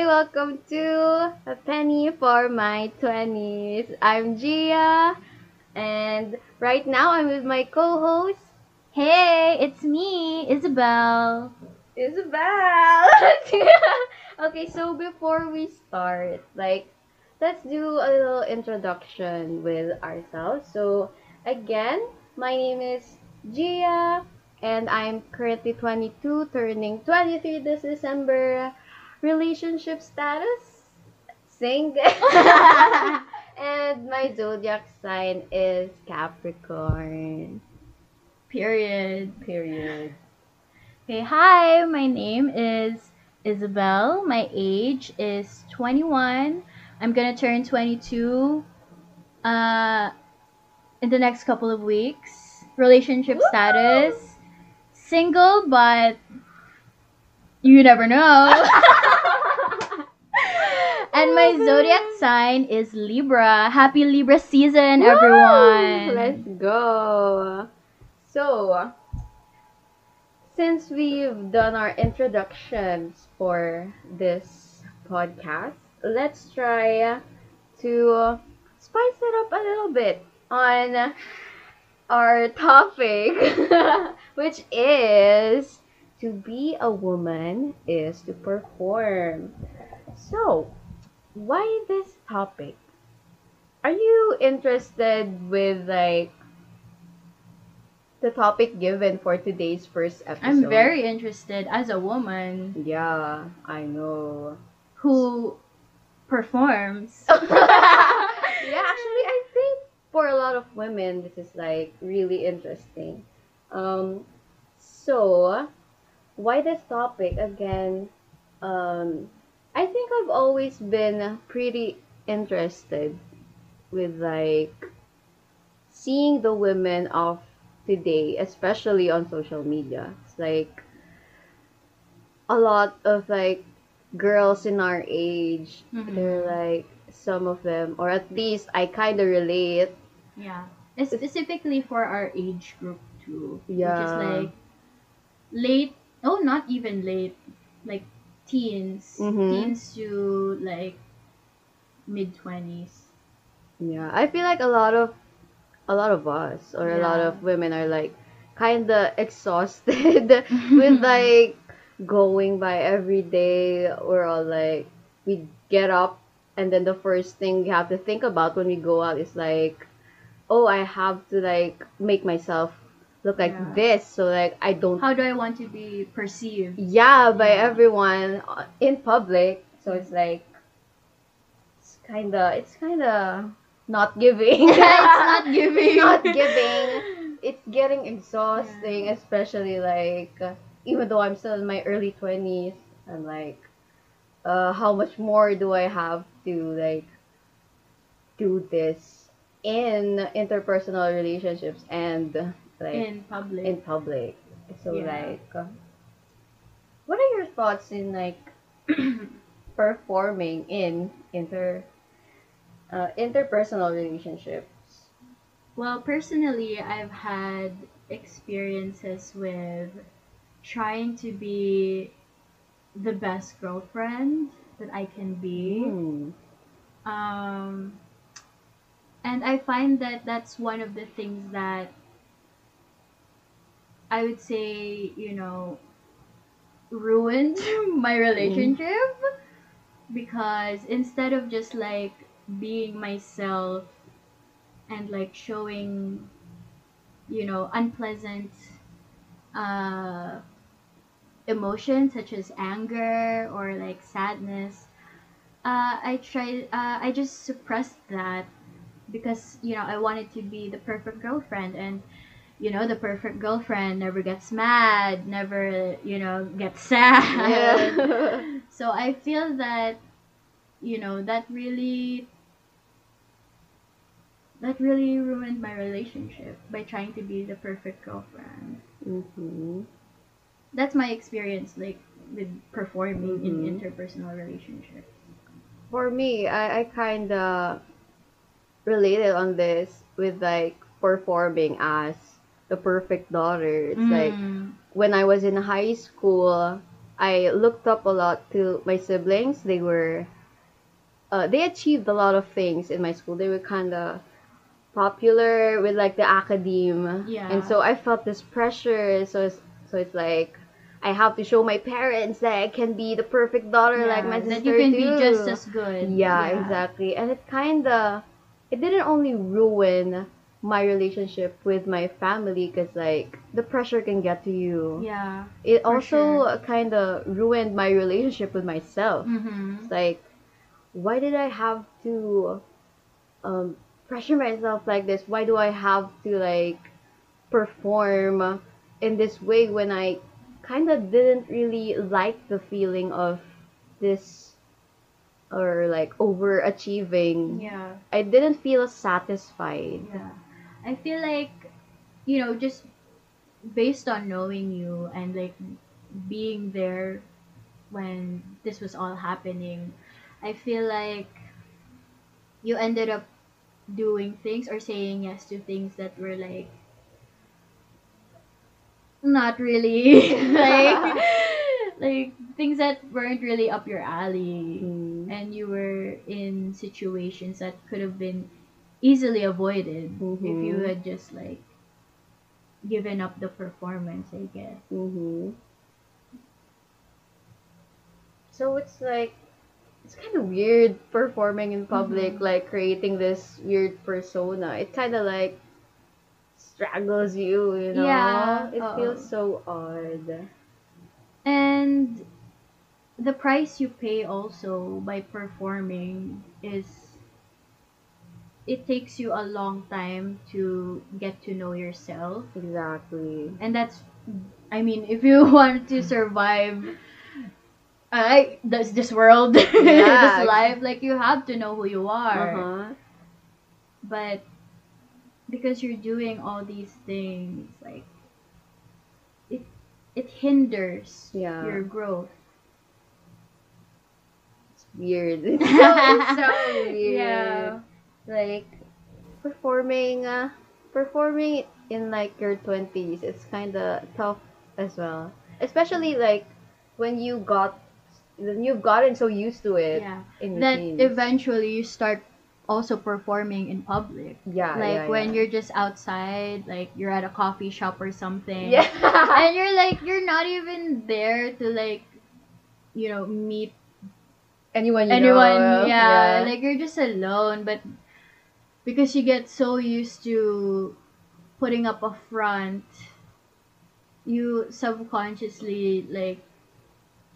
Hi, welcome to A Penny for My 20s. I'm Gia, and right now I'm with my co host, Hey, it's me, Isabel. Isabel. okay, so before we start, like, let's do a little introduction with ourselves. So, again, my name is Gia, and I'm currently 22, turning 23 this December. Relationship status? Single. and my zodiac sign is Capricorn. Period. Period. Okay, hi, my name is Isabel. My age is 21. I'm gonna turn 22 uh, in the next couple of weeks. Relationship Woo! status single, but you never know. and my oh zodiac sign is Libra. Happy Libra season, Woo! everyone. Let's go. So, since we've done our introductions for this podcast, let's try to spice it up a little bit on our topic, which is to be a woman is to perform. So, why this topic? Are you interested with like the topic given for today's first episode? I'm very interested as a woman Yeah, I know. who performs. yeah, actually, I think for a lot of women, this is like really interesting. Um, so, why this topic again? Um, I think I've always been pretty interested with like seeing the women of today, especially on social media. It's like a lot of like girls in our age. Mhm. They're like some of them, or at least I kind of relate. Yeah. It's specifically for our age group too. Which Yeah. is like late oh not even late. Like teens. Mhm. Teens to like mid twenties. Yeah, I feel like a lot of a lot of us or a lot of women are like kind of exhausted with like going by every day. We're all like we get up and then the first thing we have to think about when we go out is like, oh, I have to like make myself look like Yeah. this so like I don't How do I want to be perceived? yeah by Yeah. everyone uh, in public so it's like it's kind of it's kind of not giving it's not giving. not giving it's getting exhausting especially like uh, even though i'm still in my early 20s i'm like uh how much more do i have to like do this in interpersonal relationships and like in public. in public. So Yeah. like, uh, what are your thoughts in like performing in inter uh, interpersonal relationships? Well, personally, I've had experiences with trying to be the best girlfriend that I can be. Hmm. Um, and I find that that's one of the things that I would say, you know, ruined my relationship because instead of just like being myself and like showing, you know, unpleasant uh, emotions such as anger or like sadness, uh, I tried. Uh, I just suppressed that because you know I wanted to be the perfect girlfriend, and you know the perfect girlfriend never gets mad, never you know gets sad. Yeah. So I feel that you know that really that really ruined my relationship by trying to be the perfect girlfriend. hmm That's my experience like with performing in Mhm. interpersonal relationships. For me, I, I kind of related on this with like performing as the perfect daughter. It's like Mm. when I was in high school, I looked up a lot to my siblings. They were uh, they achieved a lot of things in my school. They were kind of popular with like the academe. Yeah. And so I felt this pressure. So it's, so it's like I have to show my parents that I can be the perfect daughter like my Yeah, sister that you can too. be just as good. Yeah, exactly. And it kind of it didn't only ruin my relationship with my family because like the pressure can get to you. Yeah. It also kind of ruined my relationship with myself. Mm-hmm. It's like, why did I have to um, pressure myself like this? Why do I have to like perform in this way when I kind of didn't really like the feeling of this or like overachieving? Yeah. I didn't feel satisfied. Yeah. I feel like, you know, just based on knowing you and like being there when this was all happening, I feel like you ended up doing things or saying yes to things that were like not really like like things that weren't really up your alley Mm. and you were in situations that could have been easily avoided if you Mhm. had just like given up the performance i guess Mm-hmm. So it's like it's kind of weird performing in public, Mhm. like creating this weird persona. It kind of like straggles you, you know. Yeah, It oo. feels so odd. and the price you pay also by performing is it takes you a long time to get to know yourself Exactly. and that's i mean if you want to survive I this this world Yeah. this life like you have to know who you are Uh-huh. but because you're doing all these things like it it hinders Yeah. your growth It's weird. It's so, it's so weird. Yeah. Like performing uh, performing in like your 20s, it's kind of tough as well. Especially like when you got when you've gotten so used to it yeah in your teens. eventually you start also performing in public yeah, like yeah, when yeah. you're just outside like you're at a coffee shop or something yeah. and you're like you're not even there to like you know meet anyone you anyone know, yeah, like you're just alone but because you get so used to putting up a front you subconsciously like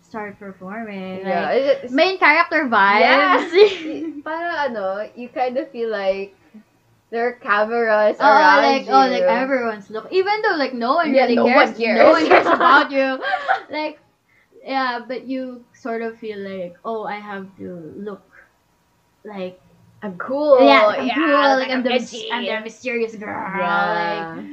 start performing yeah. like main character Yeah. vibes para ano, you kind of feel like there are cameras Oh, around like you. oh, like everyone's look. Even though like no one Yeah, really no cares, one cares. no one cares about you. Like, yeah, but you sort of feel like, oh, I have to look like I'm cool. yeah, I'm yeah, cool. Like, I'm, the edgy. I'm the mysterious girl. Yeah. Like,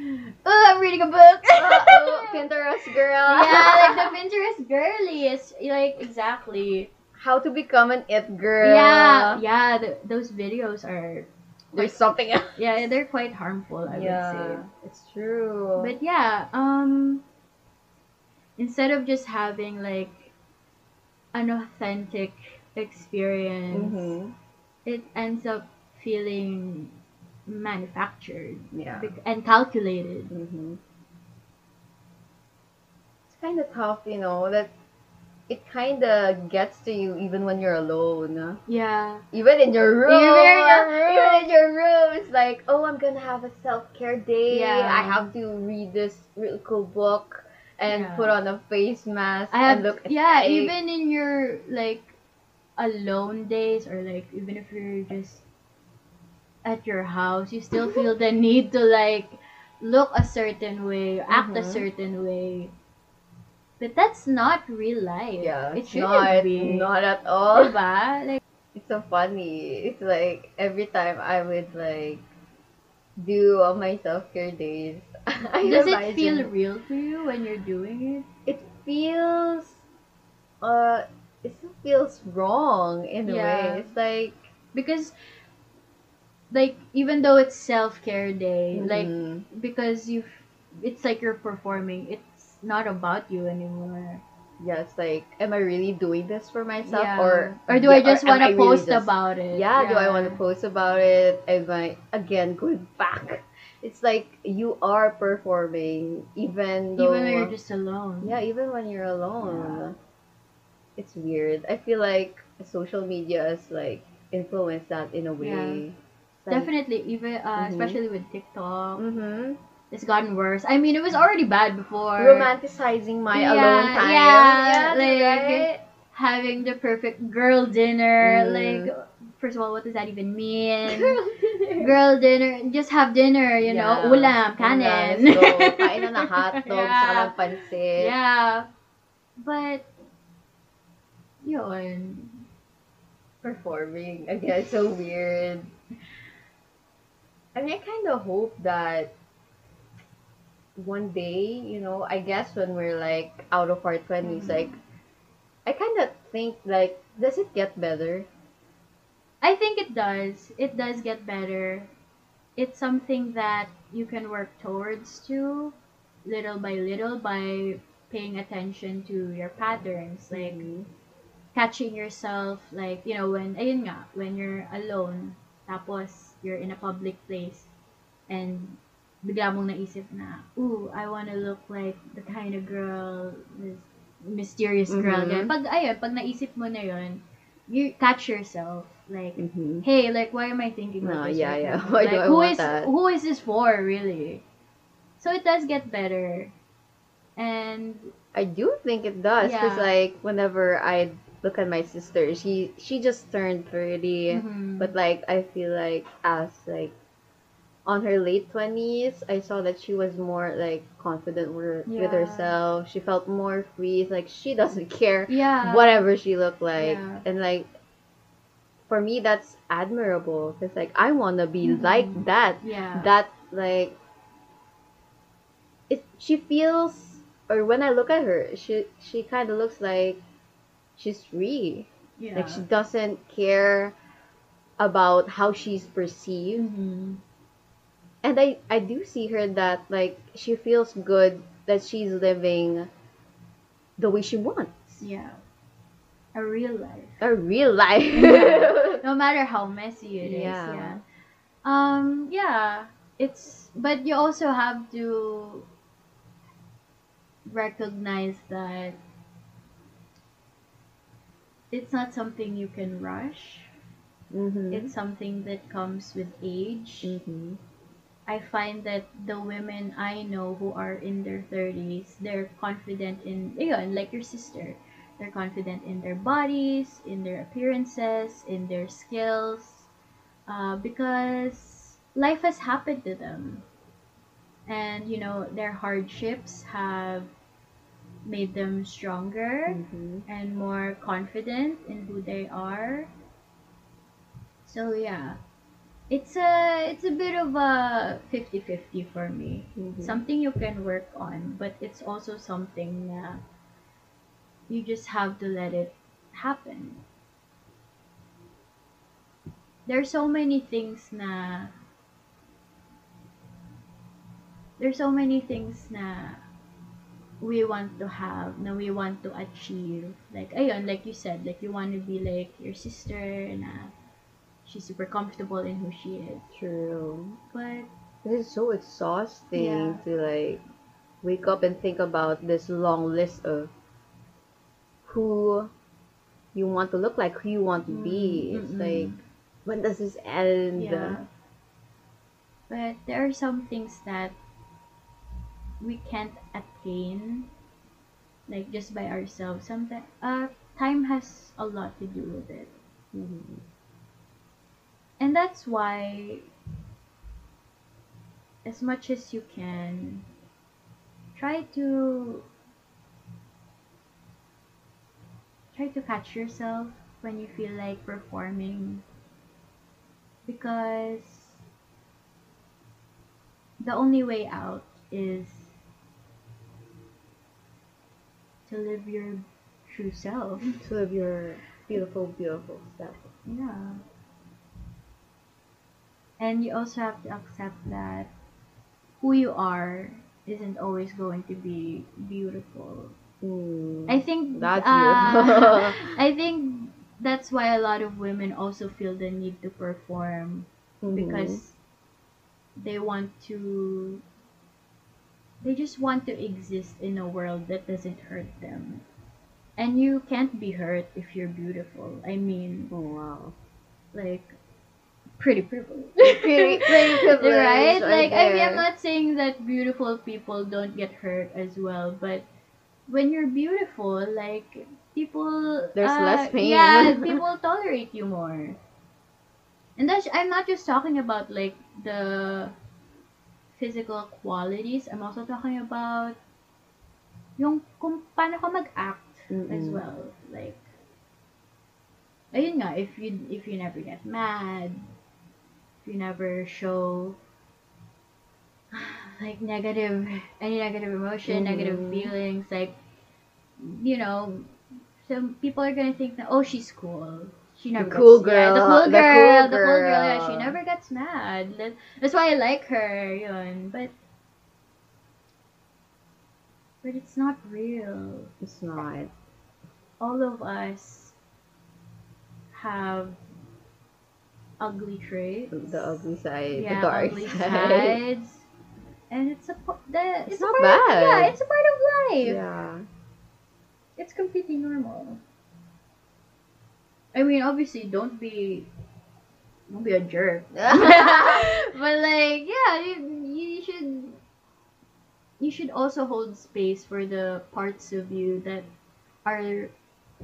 oh, I'm reading a book. oh, Pinterest girl. yeah, like the Pinterest girly is like exactly. How to become an it girl. Yeah, yeah. The, those videos are There's something else. yeah, they're quite harmful. I would say. It's true. But yeah, um instead of just having like an authentic experience, Mhm. It ends up feeling manufactured Yeah. bec- and calculated. hmm It's kind of tough, you know, that it kind of gets to you even when you're alone. Yeah. Even in your room. Even in your room. Even in your room. It's like, oh, I'm gonna have a self care day. Yeah. I have to read this really cool book and Yeah. put on a face mask I have and look yeah, even in your like alone days or like even if you're just at your house, you still feel the need to like look a certain way, act a Mhm. certain way. But that's not real life. Yeah, it it's shouldn't not, be. not at all. Diba? Like, It's so funny. It's like every time I would like do all my self care days. I does it feel real to you when you're doing it? It feels, uh, it still feels wrong in a Yeah. way. It's like Because, like, even though it's self care day, like mhm. because you, it's like you're performing. It's not about you anymore. yeah, it's like, am I really doing this for myself, Yeah. or or do I yeah, just am want to really post just- about it? Yeah, do I want to post about it? Am I again going back? It's like you are performing, even though Even when you're just alone. yeah, even when you're alone. It's weird. I feel like social media has like influenced that in a way. Yeah. Like, Definitely, even uh, Mhm. especially with TikTok, Mm-hmm. it's gotten worse. I mean, it was already bad before. Romanticizing my Yeah, alone time. yeah, yeah like- right? having the perfect girl dinner. Mm. Like, first of all, what does that even mean? girl dinner, Girl dinner. just have dinner, you know, ulam, kanin. Ulam, let's. Kain na hotdog, Yeah. pansit. Yeah. But, yun. Performing. Again, so weird. I mean, I kind of hope that one day, you know, I guess when we're like out of our 20s, Mhm. like, I kind of think, like, does it get better? I think it does. It does get better. It's something that you can work towards to little by little by paying attention to your patterns. Like, Mhm. Catching yourself like you know when ayun nga when you're alone tapos you're in a public place and bigla mong naisip na ooh I want to look like the kind of girl this mysterious girl Mhm. ganyan. pag ayun pag naisip mo na yun you catch yourself like Mhm. hey like why am I thinking No, like this yeah, right yeah. now? Why like do I who want is that? who is this for really so it does get better and I do think it does because Yeah. like whenever I look at my sister, she she just turned 30, mhm. but like I feel like as like on her late 20s, I saw that she was more like confident with, with herself. She felt more free. It's like she doesn't care yeah whatever she looked like. Yeah. And like for me that's admirable because like I want to be Mhm. like that yeah that like it she feels or when I look at her she she kind of looks like she's free yeah like she doesn't care about how she's perceived Mhm. and I I do see her that like she feels good that she's living the way she wants Yeah. A real life. a real life Yeah. No matter how messy it is. Yeah. Yeah. Um, yeah. It's but you also have to recognize that it's not something you can rush. mm-hmm. It's something that comes with age. mm-hmm. I find that the women I know who are in their 30s, they're confident in, yun, like your sister, they're confident in their bodies, in their appearances, in their skills, uh, because life has happened to them. And, you know, their hardships have made them stronger Mm-hmm. and more confident in who they are. So, yeah. It's a it's a bit of a 50-50 for me. Mhm. Something you can work on, but it's also something na you just have to let it happen. There's so many things na there's so many things na we want to have, na we want to achieve. Like, ayun, like you said, like you want to be like your sister na she's super comfortable in who she is. true But This is so exhausting Yeah. to like wake up and think about this long list of who you want to look like, who you want to be. Mm, It's mm-mm. like, when does this end? yeah. But there are some things that we can't attain like just by ourselves. Sometimes uh time has a lot to do with it. Mhm. And that's why as much as you can try to try to catch yourself when you feel like performing because the only way out is to live your true self. To live your beautiful, beautiful self. Yeah. And you also have to accept that who you are isn't always going to be beautiful. Mm. I think That's uh, you. I think that's why a lot of women also feel the need to perform Mhm. because they want to they just want to exist in a world that doesn't hurt them. And you can't be hurt if you're beautiful. I mean, Oh wow. like pretty privileged. Pretty, pretty privilege, right? Like I mean, I'm not saying that beautiful people don't get hurt as well, but when you're beautiful, like people, There's uh, less pain. Yeah, people tolerate you more. And that's I'm not just talking about like the physical qualities. I'm also talking about yung kung paano ka mag-act as Mm-mm. well. Like, ayun nga, if you if you never get mad, if you never show like negative any negative emotion, negative Mhm. feelings, like you know, some people are gonna think that oh she's cool. She never cool gets, yeah, the girl, cool girl, cool the cool girl. Yeah, she never gets mad. That's why I like her. Yun. But but it's not real It's not. all of us have ugly traits. The ugly side, yeah, the dark ugly side. sides. And it's a the, it's, It's not bad. Of, yeah, it's a part of life. Yeah. It's completely normal. I mean, obviously, don't be don't be a jerk. but like, yeah, you, you should you should also hold space for the parts of you that are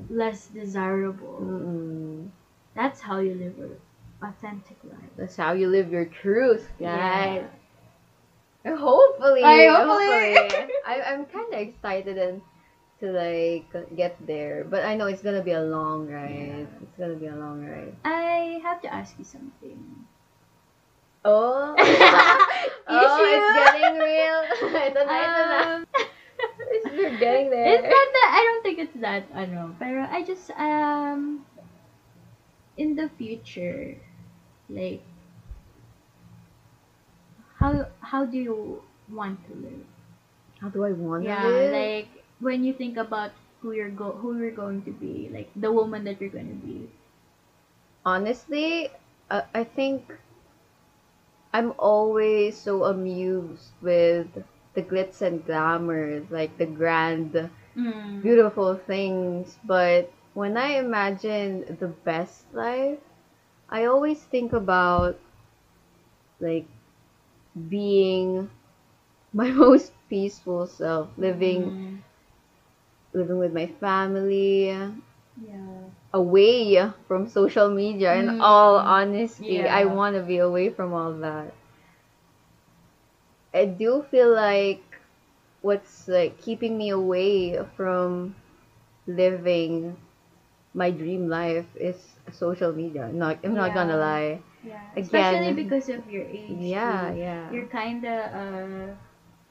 less desirable. Mm-mm. That's how you live an authentic life. That's how you live your truth, guys. And Hopefully, Ay, hopefully. hopefully. I, I'm kind of excited and to like get there, but I know it's gonna be a long ride. It's gonna be a long ride. I have to ask you something. Oh, oh, it's getting real. ito na, ito na. We're getting there. It's not that I don't think it's that ano, pero I just um in the future like how how do you want to live? How do I want to live? Yeah, live? like when you think about who you're go who you're going to be, like the woman that you're going to be. Honestly, uh, I think I'm always so amused with the glitz and glamour, like the grand, Mm. beautiful things. But when I imagine the best life, I always think about like being my most peaceful self, living Mm. Living with my family, Yeah. away from social media in Mm. all honesty i want to be away from all that i do feel like what's like keeping me away from living my dream life is social media not i'm not gonna lie Yeah. Again. Especially because of your age. yeah too. yeah you're kind of uh,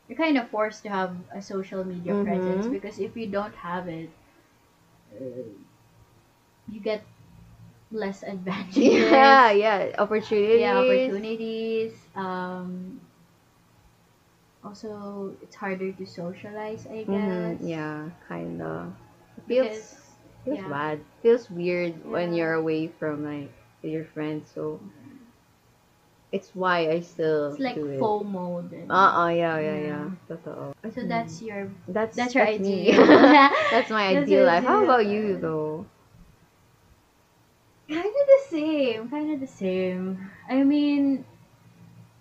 you're kind of forced to have a social media Mhm. presence because if you don't have it, uh, you get less advantages. yeah yeah opportunities Yeah, opportunities. Um, also, it's harder to socialize, I guess. Mhm, yeah kinda feels feels yeah. bad feels weird when you're away from like your friends so it's why I still it's like do it. FOMO. Uh-uh, yeah, yeah, Yeah. yeah. Totoo. So Mhm. that's your that's that's your me. ideal. that's my That's ideal your life. How ideal about life. you though? Kind of the same. Kind of the same. I mean,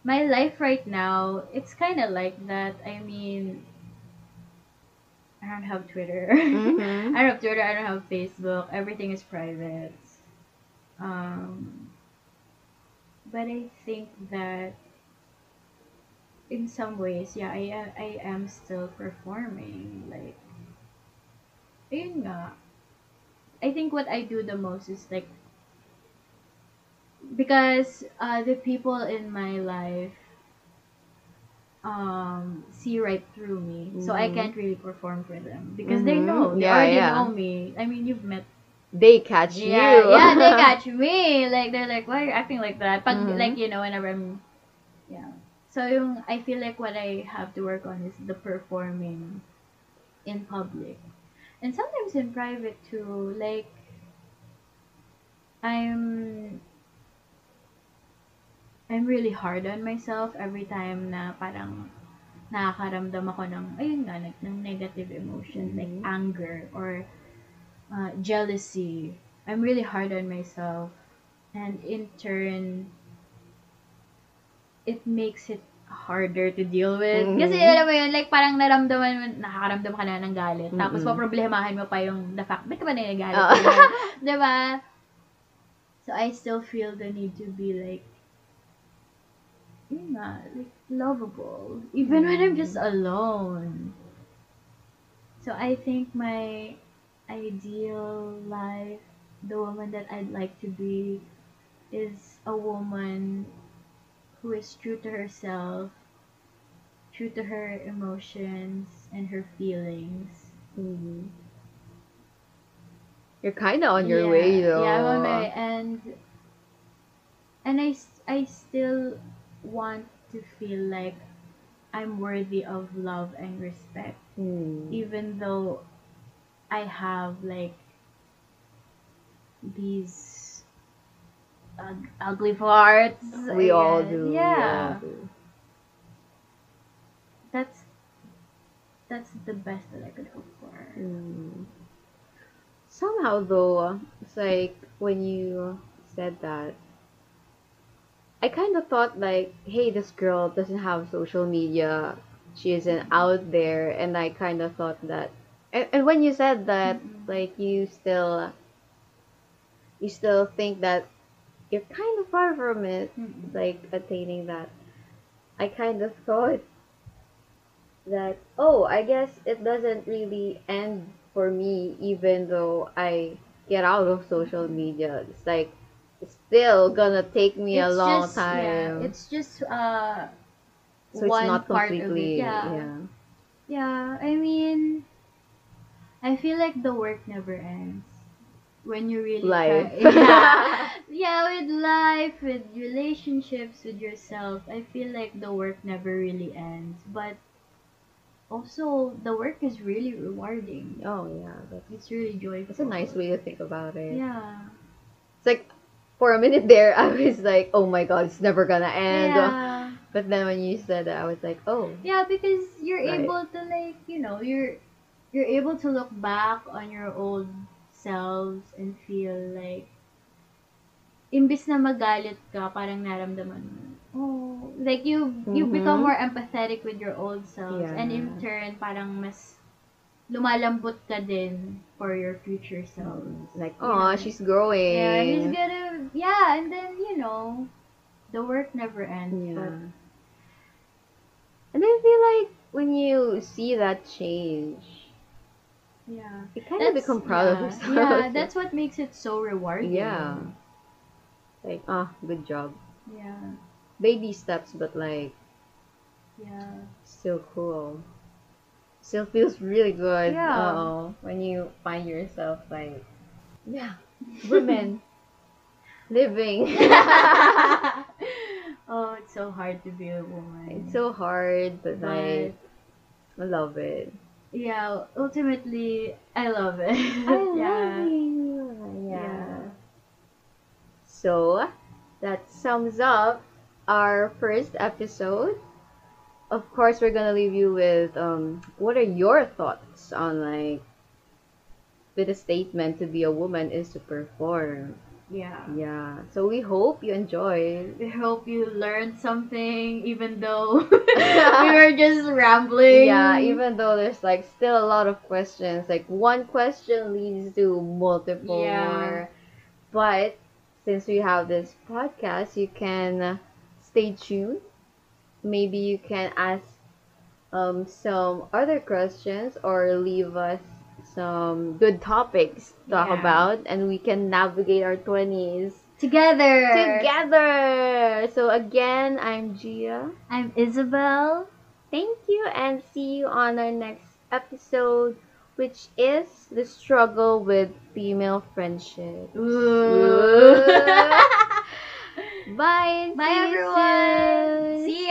my life right now, it's kind of like that. I mean, I don't have Twitter. Mhm. I don't have Twitter. I don't have Facebook. Everything is private. Um, but I think that in some ways, yeah, I am, I am still performing. Like, ayun nga. I think what I do the most is like because uh, the people in my life um, see right through me, so I Mhm. can't really perform for them because they Mhm. know they Yeah, already yeah. know me. I mean, you've met They catch yeah, you. yeah, they catch me. Like they're like, why are you acting like that? But Mhm. like you know, whenever I'm, yeah. So yung I feel like what I have to work on is the performing in public. and sometimes in private too. Like I'm I'm really hard on myself every time na parang nakakaramdam ako ng, ayun nga, like, ng negative emotion, like Mhm. anger or uh, jealousy. I'm really hard on myself. And in turn, it makes it harder to deal with. Mhm. Kasi alam mo yun, like parang naramdaman mo, nakakaramdam ka na ng galit. Tapos Mhm. paproblemahin mo pa yung the fact, ba't ka ba nagagalit? Oo. diba? So I still feel the need to be like, yun nga, like lovable. Even when I'm just alone. So I think my ideal life, the woman that I'd like to be, is a woman who is true to herself, true to her emotions and her feelings. Mhm. You're kind of on your Yeah, way though. Yeah, I'm on my. And and I, I still want to feel like I'm worthy of love and respect, Hmm. even though I have like these ug- ugly parts. We all do. we Yeah, all do. that's that's the best that I could hope for. Mm. Somehow, though, it's like when you said that, I kind of thought like, hey, this girl doesn't have social media. She isn't out there, and I kind of thought that. And, and when you said that, like you still, you still think that you're kind of far from it, like attaining that. I kind of thought that oh i guess it doesn't really end for me even though i get out of social media it's like it's still gonna take me a long just- yeah, time it's just uh so it's one not part of it, completely yeah. yeah Yeah, I mean, I feel like the work never ends when you really Life. try- yeah, yeah, with life, with relationships, with yourself. I feel like the work never really ends, but also the work is really rewarding. oh yeah that's, It's really joyful. that's a nice way to think about it Yeah. it's like for a minute there i was like oh my god it's never gonna end yeah. but then when you said that i was like oh Yeah, because you're Right. able to like, you know, you're you're able to look back on your old selves and feel like imbis na magalit ka, parang naramdaman mo. Oh, like you you Mhm. become more empathetic with your old selves and in turn parang mas lumalambot ka din for your future selves. like oh she's growing Yeah, he's gonna yeah, and then you know, the work never ends. Yeah. But And I feel like when you see that change, yeah. you kind of become proud of yeah, yourself. Yeah, that's what makes it so rewarding. Yeah. like, ah, good job. Yeah. Baby steps, but like, Yeah. still cool. Still feels really good. Yeah. uh when you find yourself like, yeah, women living. oh, it's so hard to be a woman. it's so hard, but But like, I love it. Yeah, ultimately, I love it. I yeah. love you. Yeah. Yeah. So that sums up our first episode. Of course, we're gonna leave you with um, what are your thoughts on like with a statement to be a woman is to perform. Yeah. Yeah. So we hope you enjoy. We hope you learned something, even though we were just rambling. Yeah, even though there's like still a lot of questions, like one question leads to multiple Yeah. more. But since we have this podcast, you can stay tuned. Maybe you can ask um, some other questions or leave us some good topics to talk Yeah. about, and we can navigate our 20s Together. together. So, again, I'm Gia. I'm Isabel. Thank you and see you on our next episode, which is the struggle with female friendship. Ooh. Bye. Bye see you everyone. soon. See